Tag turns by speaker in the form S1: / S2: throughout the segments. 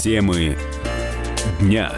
S1: Темы дня.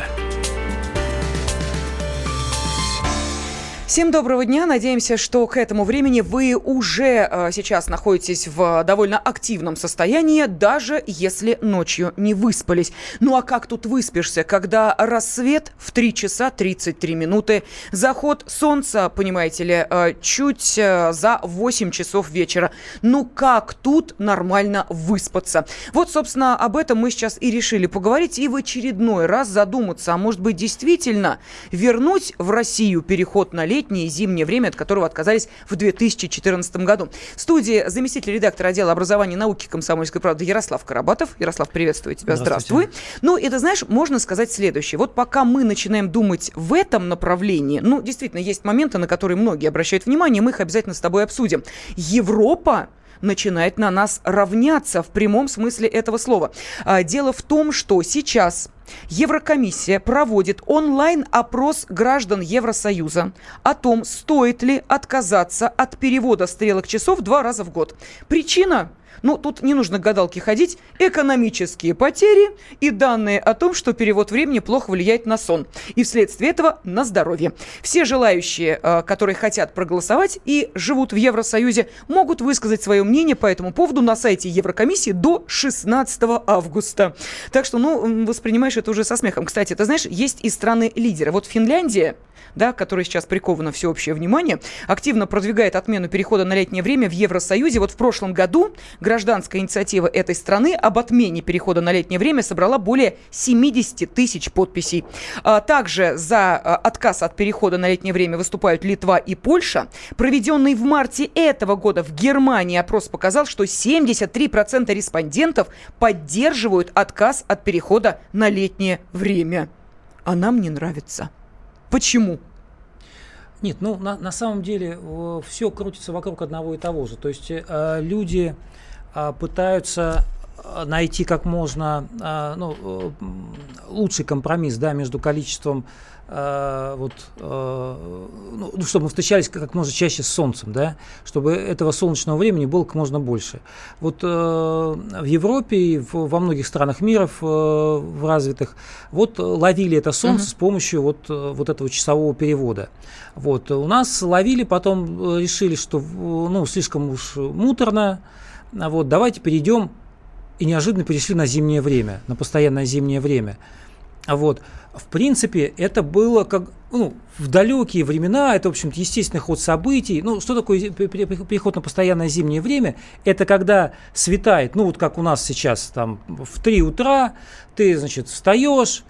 S2: Всем доброго дня. Надеемся, что к этому времени вы уже э, сейчас находитесь в довольно активном состоянии, даже если ночью не выспались. Ну а как тут выспишься, когда рассвет в 3 часа 33 минуты, заход солнца, понимаете ли, э, чуть э, за 8 часов вечера. Ну как тут нормально выспаться? Вот, собственно, об этом мы сейчас и решили поговорить и в очередной раз задуматься, а может быть действительно вернуть в Россию переход на летний летнее и зимнее время, от которого отказались в 2014 году. В студии заместитель редактора отдела образования и науки комсомольской правды Ярослав Карабатов. Ярослав, приветствую тебя. Здравствуй. Ну, это, знаешь, можно сказать следующее. Вот пока мы начинаем думать в этом направлении, ну, действительно, есть моменты, на которые многие обращают внимание, мы их обязательно с тобой обсудим. Европа начинает на нас равняться в прямом смысле этого слова. А, дело в том, что сейчас Еврокомиссия проводит онлайн-опрос граждан Евросоюза о том, стоит ли отказаться от перевода стрелок часов два раза в год. Причина ну, тут не нужно к гадалке ходить. Экономические потери и данные о том, что перевод времени плохо влияет на сон. И вследствие этого на здоровье. Все желающие, э, которые хотят проголосовать и живут в Евросоюзе, могут высказать свое мнение по этому поводу на сайте Еврокомиссии до 16 августа. Так что, ну, воспринимаешь это уже со смехом. Кстати, ты знаешь, есть и страны-лидеры. Вот Финляндия да, которая сейчас приковано всеобщее внимание, активно продвигает отмену перехода на летнее время в Евросоюзе. Вот в прошлом году гражданская инициатива этой страны об отмене перехода на летнее время собрала более 70 тысяч подписей. А также за а, отказ от перехода на летнее время выступают Литва и Польша. Проведенный в марте этого года в Германии опрос показал, что 73% респондентов поддерживают отказ от перехода на летнее время. А нам не нравится. Почему?
S3: Нет, ну на, на самом деле все крутится вокруг одного и того же. То есть э, люди пытаются э, найти как можно э, ну, э, лучший компромисс да, между количеством э, вот, э, ну, ну, чтобы мы встречались как можно чаще с солнцем, да, чтобы этого солнечного времени было как можно больше. Вот э, в Европе и в, во многих странах мира в, в развитых вот ловили это солнце uh-huh. с помощью вот, вот этого часового перевода. Вот. У нас ловили, потом решили, что ну, слишком уж муторно, вот, давайте перейдем и неожиданно перешли на зимнее время, на постоянное зимнее время. Вот. В принципе, это было как ну, в далекие времена, это, в общем-то, естественный ход событий. Ну, что такое переход на постоянное зимнее время? Это когда светает, ну, вот как у нас сейчас, там, в 3 утра, ты, значит, встаешь,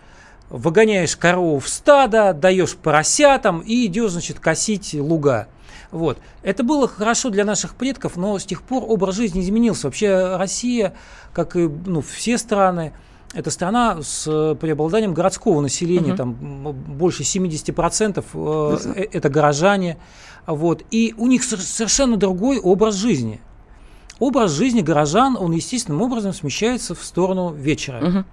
S3: выгоняешь корову в стадо, даешь поросятам и идешь, значит, косить луга. Вот. Это было хорошо для наших предков, но с тех пор образ жизни изменился. Вообще Россия, как и ну, все страны, это страна с э, преобладанием городского населения, угу. там больше 70% э, э, это горожане, вот, и у них совершенно другой образ жизни. Образ жизни горожан, он естественным образом смещается в сторону вечера. Угу.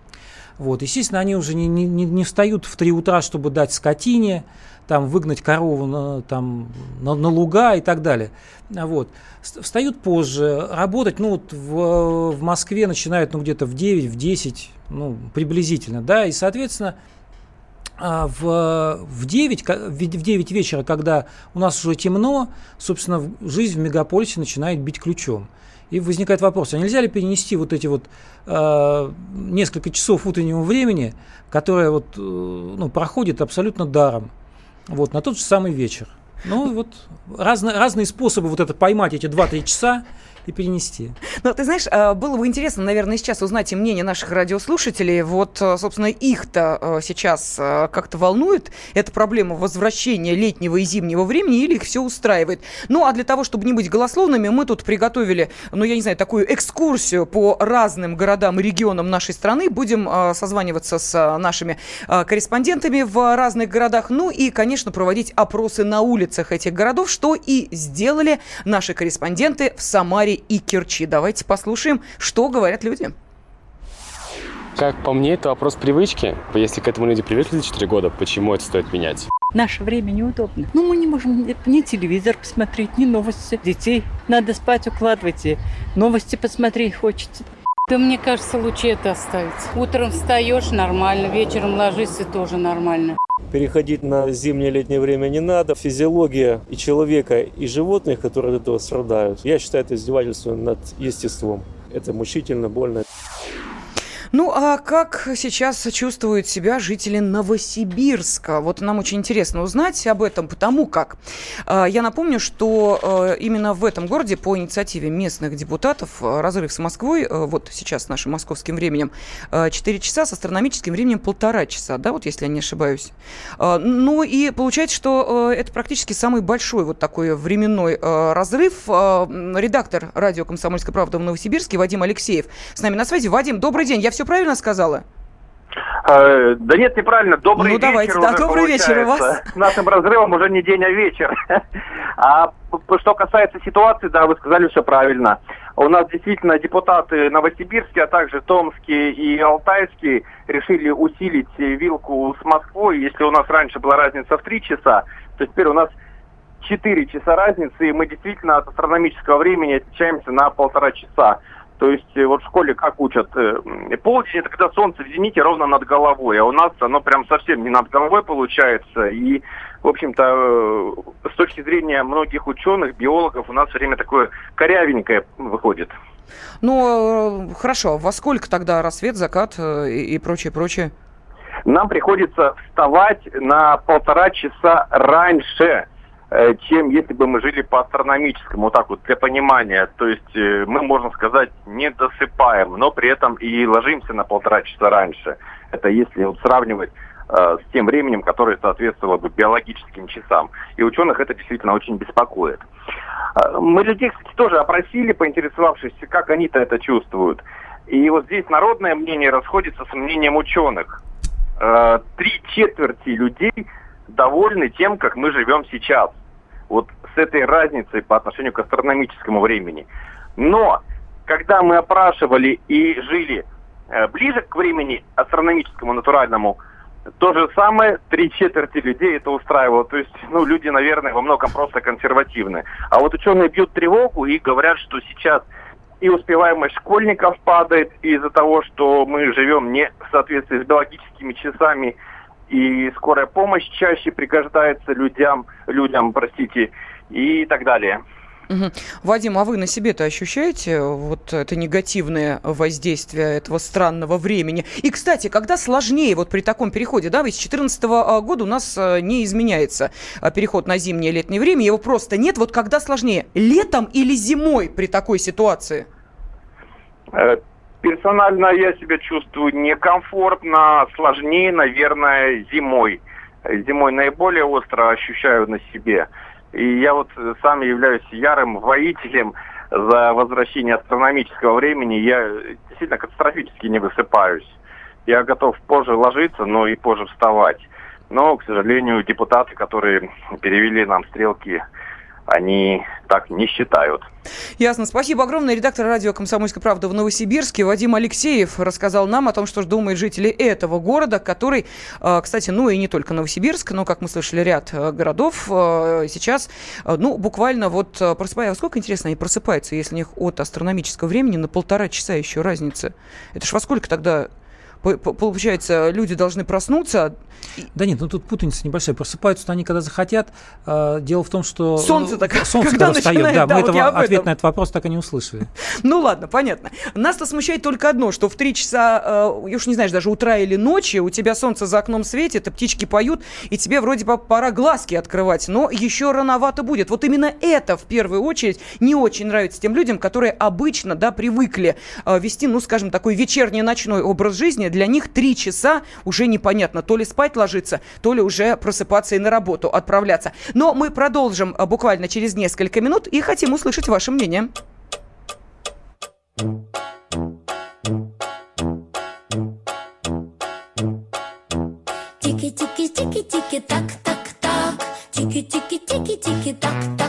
S3: Вот, естественно, они уже не, не, не встают в 3 утра, чтобы дать скотине, там, выгнать корову на, там, на, на луга и так далее. Вот. Встают позже, работать, ну, вот в, в Москве начинают, ну, где-то в 9, в 10, ну, приблизительно, да, и, соответственно, а, в, в, 9, в 9 вечера, когда у нас уже темно, собственно, жизнь в мегаполисе начинает бить ключом. И возникает вопрос, а нельзя ли перенести вот эти вот э, несколько часов утреннего времени, которое вот, э, ну, проходит абсолютно даром? вот, на тот же самый вечер. Ну, вот разные, разные способы вот это поймать эти 2-3 часа и перенести.
S2: Ну, ты знаешь, а, было бы интересно, наверное, сейчас узнать и мнение наших радиослушателей. Вот, а, собственно, их-то а, сейчас как-то волнует эта проблема возвращения летнего и зимнего времени или их все устраивает. Ну, а для того, чтобы не быть голословными, мы тут приготовили, ну, я не знаю, такую экскурсию по разным городам и регионам нашей страны. Будем созваниваться с нашими корреспондентами в разных городах. Ну и, конечно, проводить опросы на улицах этих городов, что и сделали наши корреспонденты в Самаре и Керчи. Давайте послушаем, что говорят люди.
S4: Как по мне, это вопрос привычки. Если к этому люди привыкли за 4 года, почему это стоит менять?
S5: Наше время неудобно. Ну, мы не можем ни телевизор посмотреть, ни новости. Детей надо спать укладывать, и новости посмотреть хочется. Да мне кажется, лучше это оставить. Утром встаешь нормально, вечером ложишься тоже нормально.
S6: Переходить на зимнее-летнее время не надо. Физиология и человека, и животных, которые от этого страдают, я считаю это издевательством над естеством. Это мучительно, больно.
S2: Ну, а как сейчас чувствуют себя жители Новосибирска? Вот нам очень интересно узнать об этом, потому как э, я напомню, что э, именно в этом городе по инициативе местных депутатов э, разрыв с Москвой, э, вот сейчас нашим московским временем, э, 4 часа, с астрономическим временем полтора часа, да, вот если я не ошибаюсь. Ну и получается, что это практически самый большой вот такой временной разрыв. Редактор радио «Комсомольская правда» в Новосибирске Вадим Алексеев с нами на связи. Вадим, добрый день. Я все правильно сказала?
S7: Э, Да нет, неправильно. Добрый
S2: Ну,
S7: вечер.
S2: давайте.
S7: уже
S2: Да, добрый вечер у вас.
S7: С нашим разрывом уже не день, а вечер. А что касается ситуации, да, вы сказали все правильно. У нас действительно депутаты Новосибирские, а также Томские и Алтайские решили усилить вилку с Москвой. Если у нас раньше была разница в три часа, то теперь у нас 4 часа разницы, и мы действительно от астрономического времени отличаемся на полтора часа. То есть э, вот в школе как учат? э, Полдень это когда солнце в зените ровно над головой, а у нас оно прям совсем не над головой получается. И, в общем-то, э, с точки зрения многих ученых, биологов, у нас время такое корявенькое выходит.
S2: Ну, хорошо. Во сколько тогда рассвет, закат и, прочее, прочее?
S7: Нам приходится вставать на полтора часа раньше, чем если бы мы жили по астрономическому, вот так вот, для понимания. То есть э, мы, можно сказать, не досыпаем, но при этом и ложимся на полтора часа раньше. Это если вот сравнивать э, с тем временем, которое соответствовало бы биологическим часам. И ученых это действительно очень беспокоит. Э, Мы людей, кстати, тоже опросили, поинтересовавшись, как они-то это чувствуют. И вот здесь народное мнение расходится с мнением ученых. Э, Три четверти людей довольны тем, как мы живем сейчас. Вот с этой разницей по отношению к астрономическому времени. Но когда мы опрашивали и жили э, ближе к времени астрономическому, натуральному, то же самое, три четверти людей это устраивало. То есть, ну, люди, наверное, во многом просто консервативны. А вот ученые бьют тревогу и говорят, что сейчас и успеваемость школьников падает из-за того, что мы живем не в соответствии с биологическими часами, и скорая помощь чаще пригождается людям, людям, простите, и так далее.
S2: Мгм. Вадим, а вы на себе-то ощущаете вот это негативное воздействие этого странного времени? И, кстати, когда сложнее вот при таком переходе, да, ведь с 2014 года у нас э, не изменяется а, переход на зимнее и летнее время, его просто нет. Вот когда сложнее, летом или зимой при такой ситуации?
S7: Персонально я себя чувствую некомфортно, сложнее, наверное, зимой. Зимой наиболее остро ощущаю на себе. И я вот э, сам являюсь ярым воителем за возвращение астрономического времени. Я э, действительно катастрофически не высыпаюсь. Я готов позже ложиться, но и позже вставать. Но, к сожалению, депутаты, которые перевели нам стрелки, они так не считают.
S2: Ясно. Спасибо огромное. Редактор радио «Комсомольская правда» в Новосибирске Вадим Алексеев рассказал нам о том, что думают жители этого города, который, э, кстати, ну и не только Новосибирск, но, как мы слышали, ряд э, городов э, сейчас, ну, буквально вот просыпая... Сколько, интересно, они просыпаются, если у них от астрономического времени на полтора часа еще разница? Это ж во сколько тогда Получается, люди должны проснуться.
S3: Да нет, ну тут путаница небольшая. Просыпаются они, когда захотят. А, Дело в том, что...
S2: Солнце-то
S3: ну, солнце
S2: когда
S3: когда встает.
S2: начинает,
S3: Да,
S2: да,
S3: мы
S2: вот
S3: этого ответ на этот вопрос так и не услышали.
S2: Ну ладно, понятно. Нас-то смущает только одно, что в 3 часа, э, я уж не знаешь, даже утра или ночи, у тебя солнце за окном светит, и птички поют, и тебе вроде бы пора глазки открывать, но еще рановато будет. Вот именно это в первую очередь не очень нравится тем людям, которые обычно, да, привыкли э, вести, ну, скажем, такой вечерний ночной образ жизни. Для них 3 часа уже непонятно, то ли спать ложиться, то ли уже просыпаться и на работу отправляться. Но мы продолжим э, буквально через несколько минут и хотим услышать ваше мнение.
S8: Тики-тики-тики-тики, так-так-так. Тики-тики-тики-тики, так-так-так.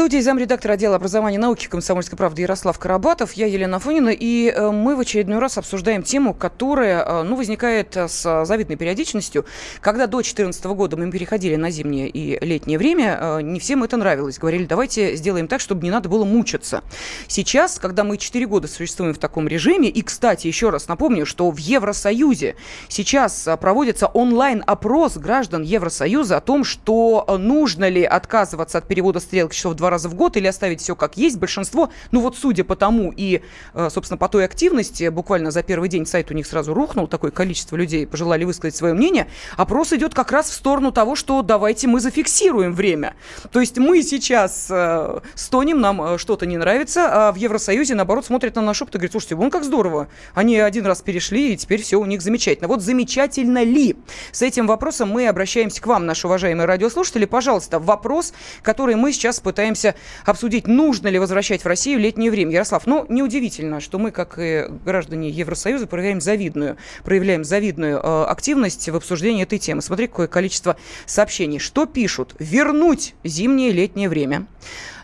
S2: Студии замредактора отдела образования и науки Комсомольской правды Ярослав Карабатов, я Елена Фонина, и э, мы в очередной раз обсуждаем тему, которая э, ну, возникает э, с завидной периодичностью. Когда до 2014 года мы переходили на зимнее и летнее время, не всем это нравилось. Говорили, давайте сделаем так, чтобы не надо было мучиться. Сейчас, когда мы 4 года существуем в таком режиме, и, кстати, еще раз напомню, что в Евросоюзе сейчас проводится онлайн-опрос граждан Евросоюза о том, что нужно ли отказываться от перевода стрелок часов раза в год или оставить все как есть. Большинство, ну вот судя по тому и, э, собственно, по той активности, буквально за первый день сайт у них сразу рухнул, такое количество людей пожелали высказать свое мнение, опрос идет как раз в сторону того, что давайте мы зафиксируем время. То есть мы сейчас э, стонем, нам э, что-то не нравится, а в Евросоюзе, наоборот, смотрят на наш шепот и говорят, слушайте, вон как здорово, они один раз перешли, и теперь все у них замечательно. Вот замечательно ли? С этим вопросом мы обращаемся к вам, наши уважаемые радиослушатели. Пожалуйста, вопрос, который мы сейчас пытаемся пытаемся обсудить, нужно ли возвращать в Россию летнее время. Ярослав, ну, неудивительно, что мы, как и граждане Евросоюза, проявляем завидную, проявляем завидную э, активность в обсуждении этой темы. Смотри, какое количество сообщений. Что пишут? Вернуть зимнее летнее время.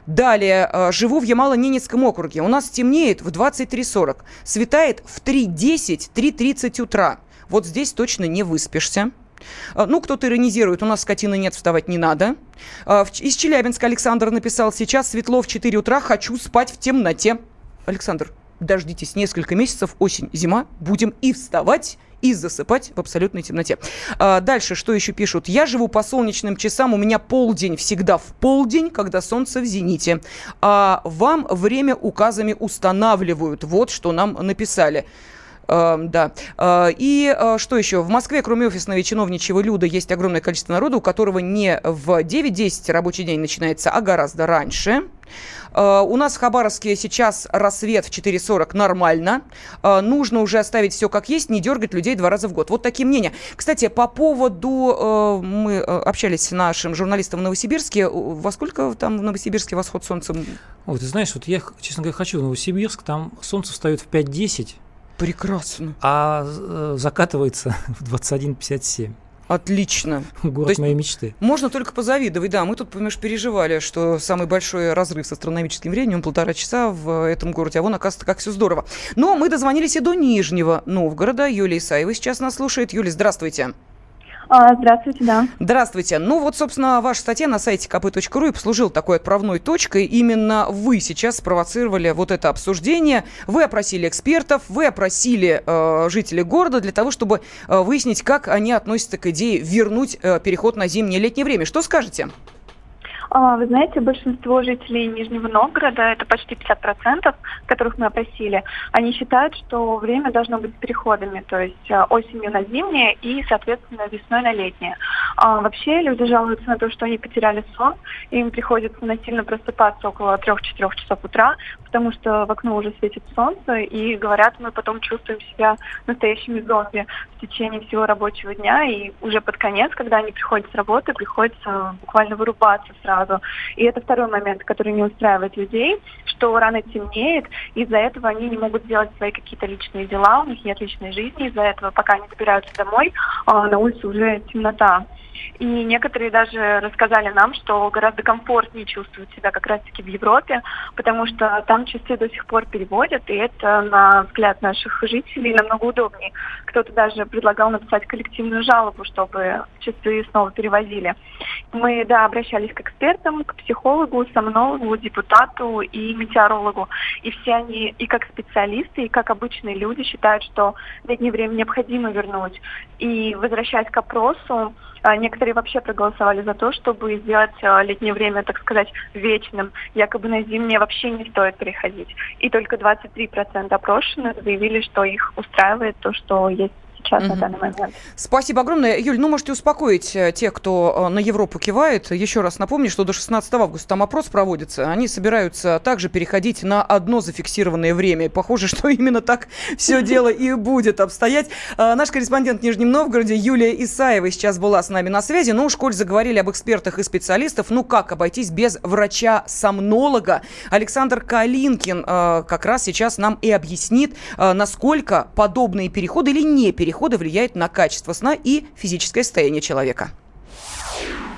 S2: Далее, э, живу в Ямало-Ненецком округе. У нас темнеет в 23.40, светает в 3.10, 3.30 утра. Вот здесь точно не выспишься. А, ну, кто-то иронизирует, у нас скотины нет, вставать не надо. А, из Челябинска Александр написал, сейчас светло в 4 утра, хочу спать в темноте. Александр, дождитесь несколько месяцев, осень, зима, будем и вставать, и засыпать в абсолютной темноте. А дальше, что еще пишут? Я живу по солнечным часам, у меня полдень всегда в полдень, когда солнце в зените. А вам время указами устанавливают. Вот что нам написали. Э, да. Э, и э, что еще? В Москве, кроме офисного и чиновничьего люда, есть огромное количество народу, у которого не в 9-10 рабочий день начинается, а гораздо раньше. У нас в Хабаровске сейчас рассвет в 4.40 нормально. Нужно уже оставить все как есть, не дергать людей два раза в год. Вот такие мнения. Кстати, по поводу... Мы общались с нашим журналистом в Новосибирске. Во сколько там в Новосибирске восход солнца?
S3: Ой, ты знаешь, вот я, честно говоря, хочу в Новосибирск. Там солнце встает в 5.10.
S2: Прекрасно.
S3: А э, закатывается в 21.57.
S2: Отлично.
S3: Город есть, моей мечты.
S2: Можно только позавидовать, да. Мы тут, понимаешь, переживали, что самый большой разрыв с астрономическим временем полтора часа в этом городе. А вон, оказывается, как все здорово. Но мы дозвонились и до Нижнего Новгорода. Юлия Исаева сейчас нас слушает. Юлия, здравствуйте.
S9: А, здравствуйте, да.
S2: Здравствуйте. Ну вот, собственно, ваша статья на сайте kp.ru и послужил такой отправной точкой. Именно вы сейчас спровоцировали вот это обсуждение. Вы опросили экспертов, вы опросили э, жителей города для того, чтобы э, выяснить, как они относятся к идее вернуть э, переход на зимнее летнее время. Что скажете?
S9: А, вы знаете, большинство жителей Нижнего Новгорода, это почти 50%, которых мы опросили, они считают, что время должно быть переходами, то есть а, осенью на зимнее и, соответственно, весной на летнее. А вообще люди жалуются на то, что они потеряли сон, им приходится насильно просыпаться около 3-4 часов утра, потому что в окно уже светит солнце, и говорят, мы потом чувствуем себя настоящими зомби в течение всего рабочего дня, и уже под конец, когда они приходят с работы, приходится буквально вырубаться сразу сразу. И это второй момент, который не устраивает людей, что рано темнеет, из-за этого они не могут сделать свои какие-то личные дела, у них нет личной жизни, из-за этого, пока они добираются домой, а, на улице уже темнота. И некоторые даже рассказали нам, что гораздо комфортнее чувствуют себя как раз-таки в Европе, потому что там часы до сих пор переводят, и это, на взгляд наших жителей, намного удобнее. Кто-то даже предлагал написать коллективную жалобу, чтобы часы снова перевозили. Мы, да, обращались к экспертам, к психологу, сомнологу, депутату и метеорологу. И все они, и как специалисты, и как обычные люди, считают, что летнее время необходимо вернуть. И возвращаясь к опросу, а, некоторые вообще проголосовали за то, чтобы сделать а, летнее время, так сказать, вечным. Якобы на зимнее вообще не стоит переходить. И только 23% опрошенных заявили, что их устраивает то, что есть сейчас угу. на данный момент.
S2: Спасибо огромное. Юль, ну можете успокоить э, тех, кто э, на Европу кивает. Еще раз напомню, что до 16 августа там опрос проводится. Они собираются также переходить на одно зафиксированное время. Похоже, что именно так все дело и будет обстоять. Э, наш корреспондент в Нижнем Новгороде Юлия Исаева сейчас была с нами на связи. Ну, уж коль заговорили об экспертах и специалистов, ну как обойтись без врача-сомнолога? Александр Калинкин как раз сейчас нам и объяснит, насколько подобные переходы или не переходы перехода влияет на качество сна и физическое состояние человека.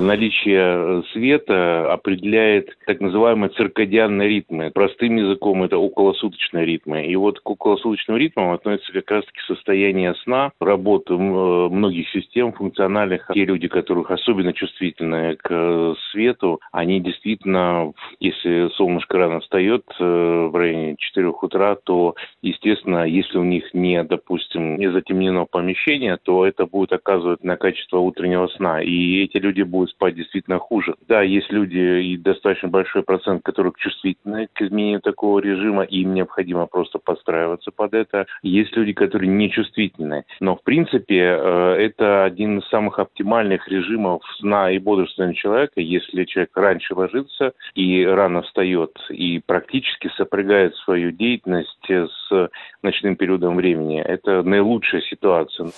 S10: Наличие э, света определяет так называемые циркадианные ритмы. Простым языком это околосуточные ритмы. И вот к околосуточным ритмам относится как раз-таки состояние сна, работа э, многих систем функциональных. Те люди, которых особенно чувствительны к э, свету, они действительно, если солнышко рано встает в районе 4 утра, то, естественно, если у них не, допустим, не затемнено помещение, то это будет оказывать на качество утреннего сна. И эти люди будут спать действительно хуже. Да, есть люди и достаточно большой процент, которые чувствительны к изменению такого режима, и им необходимо просто подстраиваться под это. Есть люди, которые нечувствительны. Но, в принципе, э, это один из самых оптимальных режимов сна и бодрствования человека, если человек раньше ложится и рано встает, и практически сопрягает свою деятельность с ночным периодом времени. Это наилучшая ситуация.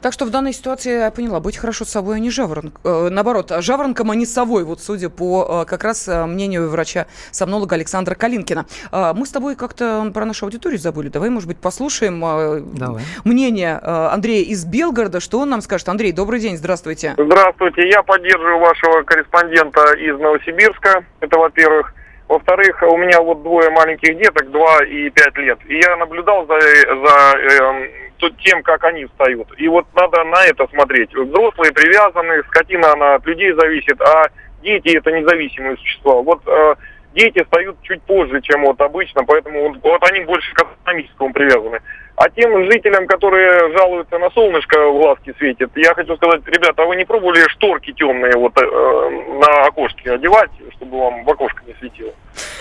S2: Так что в данной ситуации, я поняла, быть хорошо с собой, а не жаворонком. Э, наоборот, жаворонком, а не совой, вот судя по э, как раз э, мнению врача-сомнолога Александра Калинкина. Э, мы с тобой как-то про нашу аудиторию забыли. Давай, может быть, послушаем э, Давай. мнение э, Андрея из Белгорода, что он нам скажет. Андрей, добрый день, здравствуйте.
S11: Здравствуйте, я поддерживаю вашего корреспондента из Новосибирска, это во-первых. Во-вторых, у меня вот двое маленьких деток, 2 и 5 лет. И я наблюдал за, за э, тем, как они встают. И вот надо на это смотреть. Взрослые привязаны, скотина она от людей зависит, а дети это независимые существа. Вот э, дети встают чуть позже, чем вот обычно, поэтому вот, вот они больше к экономическому привязаны. А тем жителям, которые жалуются на солнышко, в глазки светит, я хочу сказать, ребята, а вы не пробовали шторки темные вот э, на окошке одевать, чтобы вам в окошко не светило?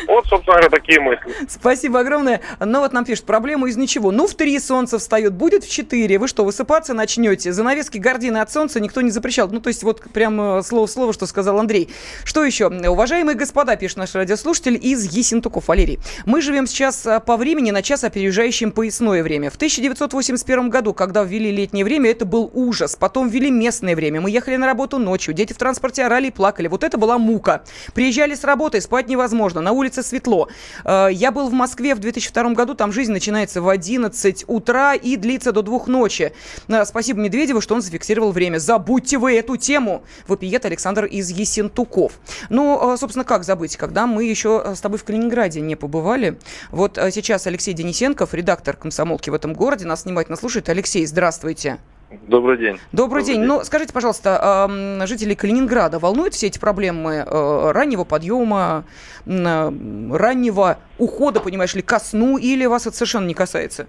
S11: Вот, собственно говоря, такие мысли.
S2: Спасибо огромное. Ну вот нам пишут, проблема из ничего. Ну в три солнце встает, будет в четыре. Вы что, высыпаться начнете? Занавески гардины от солнца никто не запрещал. Ну то есть вот прям слово в слово, что сказал Андрей. Что еще? Уважаемые господа, пишет наш радиослушатель из Есентуков, Валерий. Мы живем сейчас а, по времени на час опережающим поясное время. В 1981 году, когда ввели летнее время, это был ужас. Потом ввели местное время. Мы ехали на работу ночью. Дети в транспорте орали и плакали. Вот это была мука. Приезжали с работы, спать невозможно на улице светло. Э, я был в Москве в 2002 году, там жизнь начинается в 11 утра и длится до двух ночи. Э, спасибо Медведеву, что он зафиксировал время. Забудьте вы эту тему, вопиет Александр из Есентуков. Ну, э, собственно, как забыть, когда мы еще с тобой в Калининграде не побывали. Вот сейчас Алексей Денисенков, редактор комсомолки в этом городе, нас внимательно слушает. Алексей, здравствуйте.
S11: Добрый день.
S2: Добрый, Добрый день. день. Ну, скажите, пожалуйста, э, жители Калининграда волнуют все эти проблемы э, раннего подъема, э, раннего ухода, понимаешь ли, ко сну, или вас это совершенно не касается?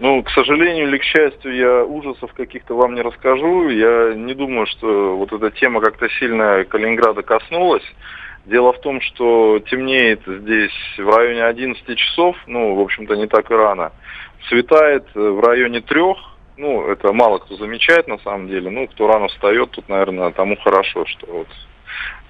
S11: Ну, к сожалению или к счастью, я ужасов каких-то вам не расскажу. Я не думаю, что вот эта тема как-то сильно Калининграда коснулась. Дело в том, что темнеет здесь в районе 11 часов, ну, в общем-то, не так и рано. Светает в районе трех, ну, это мало кто замечает на самом деле. Ну, кто рано встает, тут, наверное, тому хорошо, что вот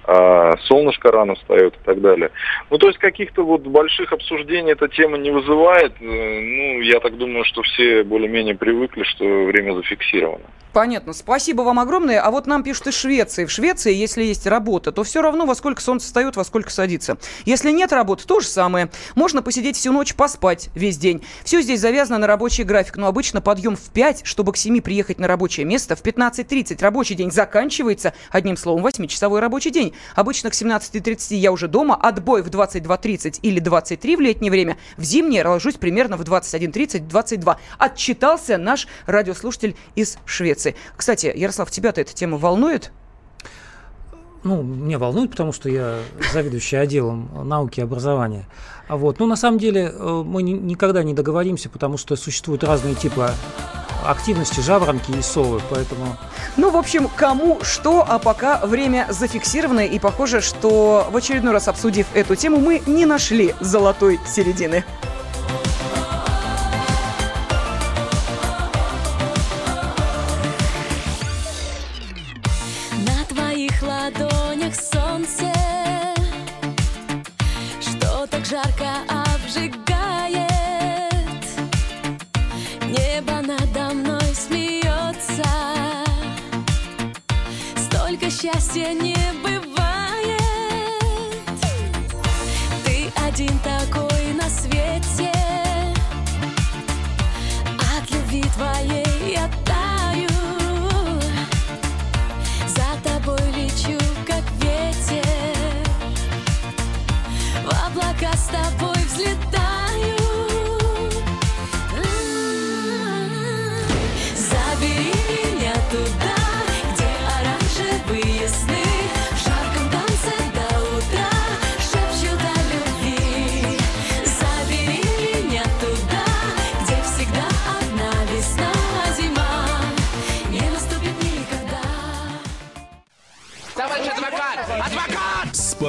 S11: а, солнышко рано встает и так далее. Ну, то есть каких-то вот больших обсуждений эта тема не вызывает. Э, ну, я так думаю, что все более-менее привыкли, что время зафиксировано.
S2: Понятно. Спасибо вам огромное. А вот нам пишут из Швеции. В Швеции, если есть работа, то все равно во сколько солнце встает, во сколько садится. Если нет работы, то же самое. Можно посидеть всю ночь, поспать весь день. Все здесь завязано на рабочий график. Но обычно подъем в 5, чтобы к 7 приехать на рабочее место. В 15.30 рабочий день заканчивается. Одним словом, 8-часовой рабочий день. Обычно к 17.30 я уже дома. Отбой в 22.30 или 23 в летнее время. В зимнее ложусь примерно в 21.30-22. Отчитался наш радиослушатель из Швеции Швеции. Кстати, Ярослав, тебя-то эта тема волнует?
S3: ну, меня волнует, потому что я заведующий отделом науки и образования. А вот, ну, на самом деле, э, мы ни, никогда не договоримся, потому что существуют разные типы активности жаворонки и совы, поэтому...
S2: Ну, в общем, кому что, а пока время зафиксировано, и похоже, что в очередной раз обсудив эту тему, мы не нашли золотой середины.
S8: ладонях солнце, что так жарко обжигает. Небо надо мной смеется, столько счастья не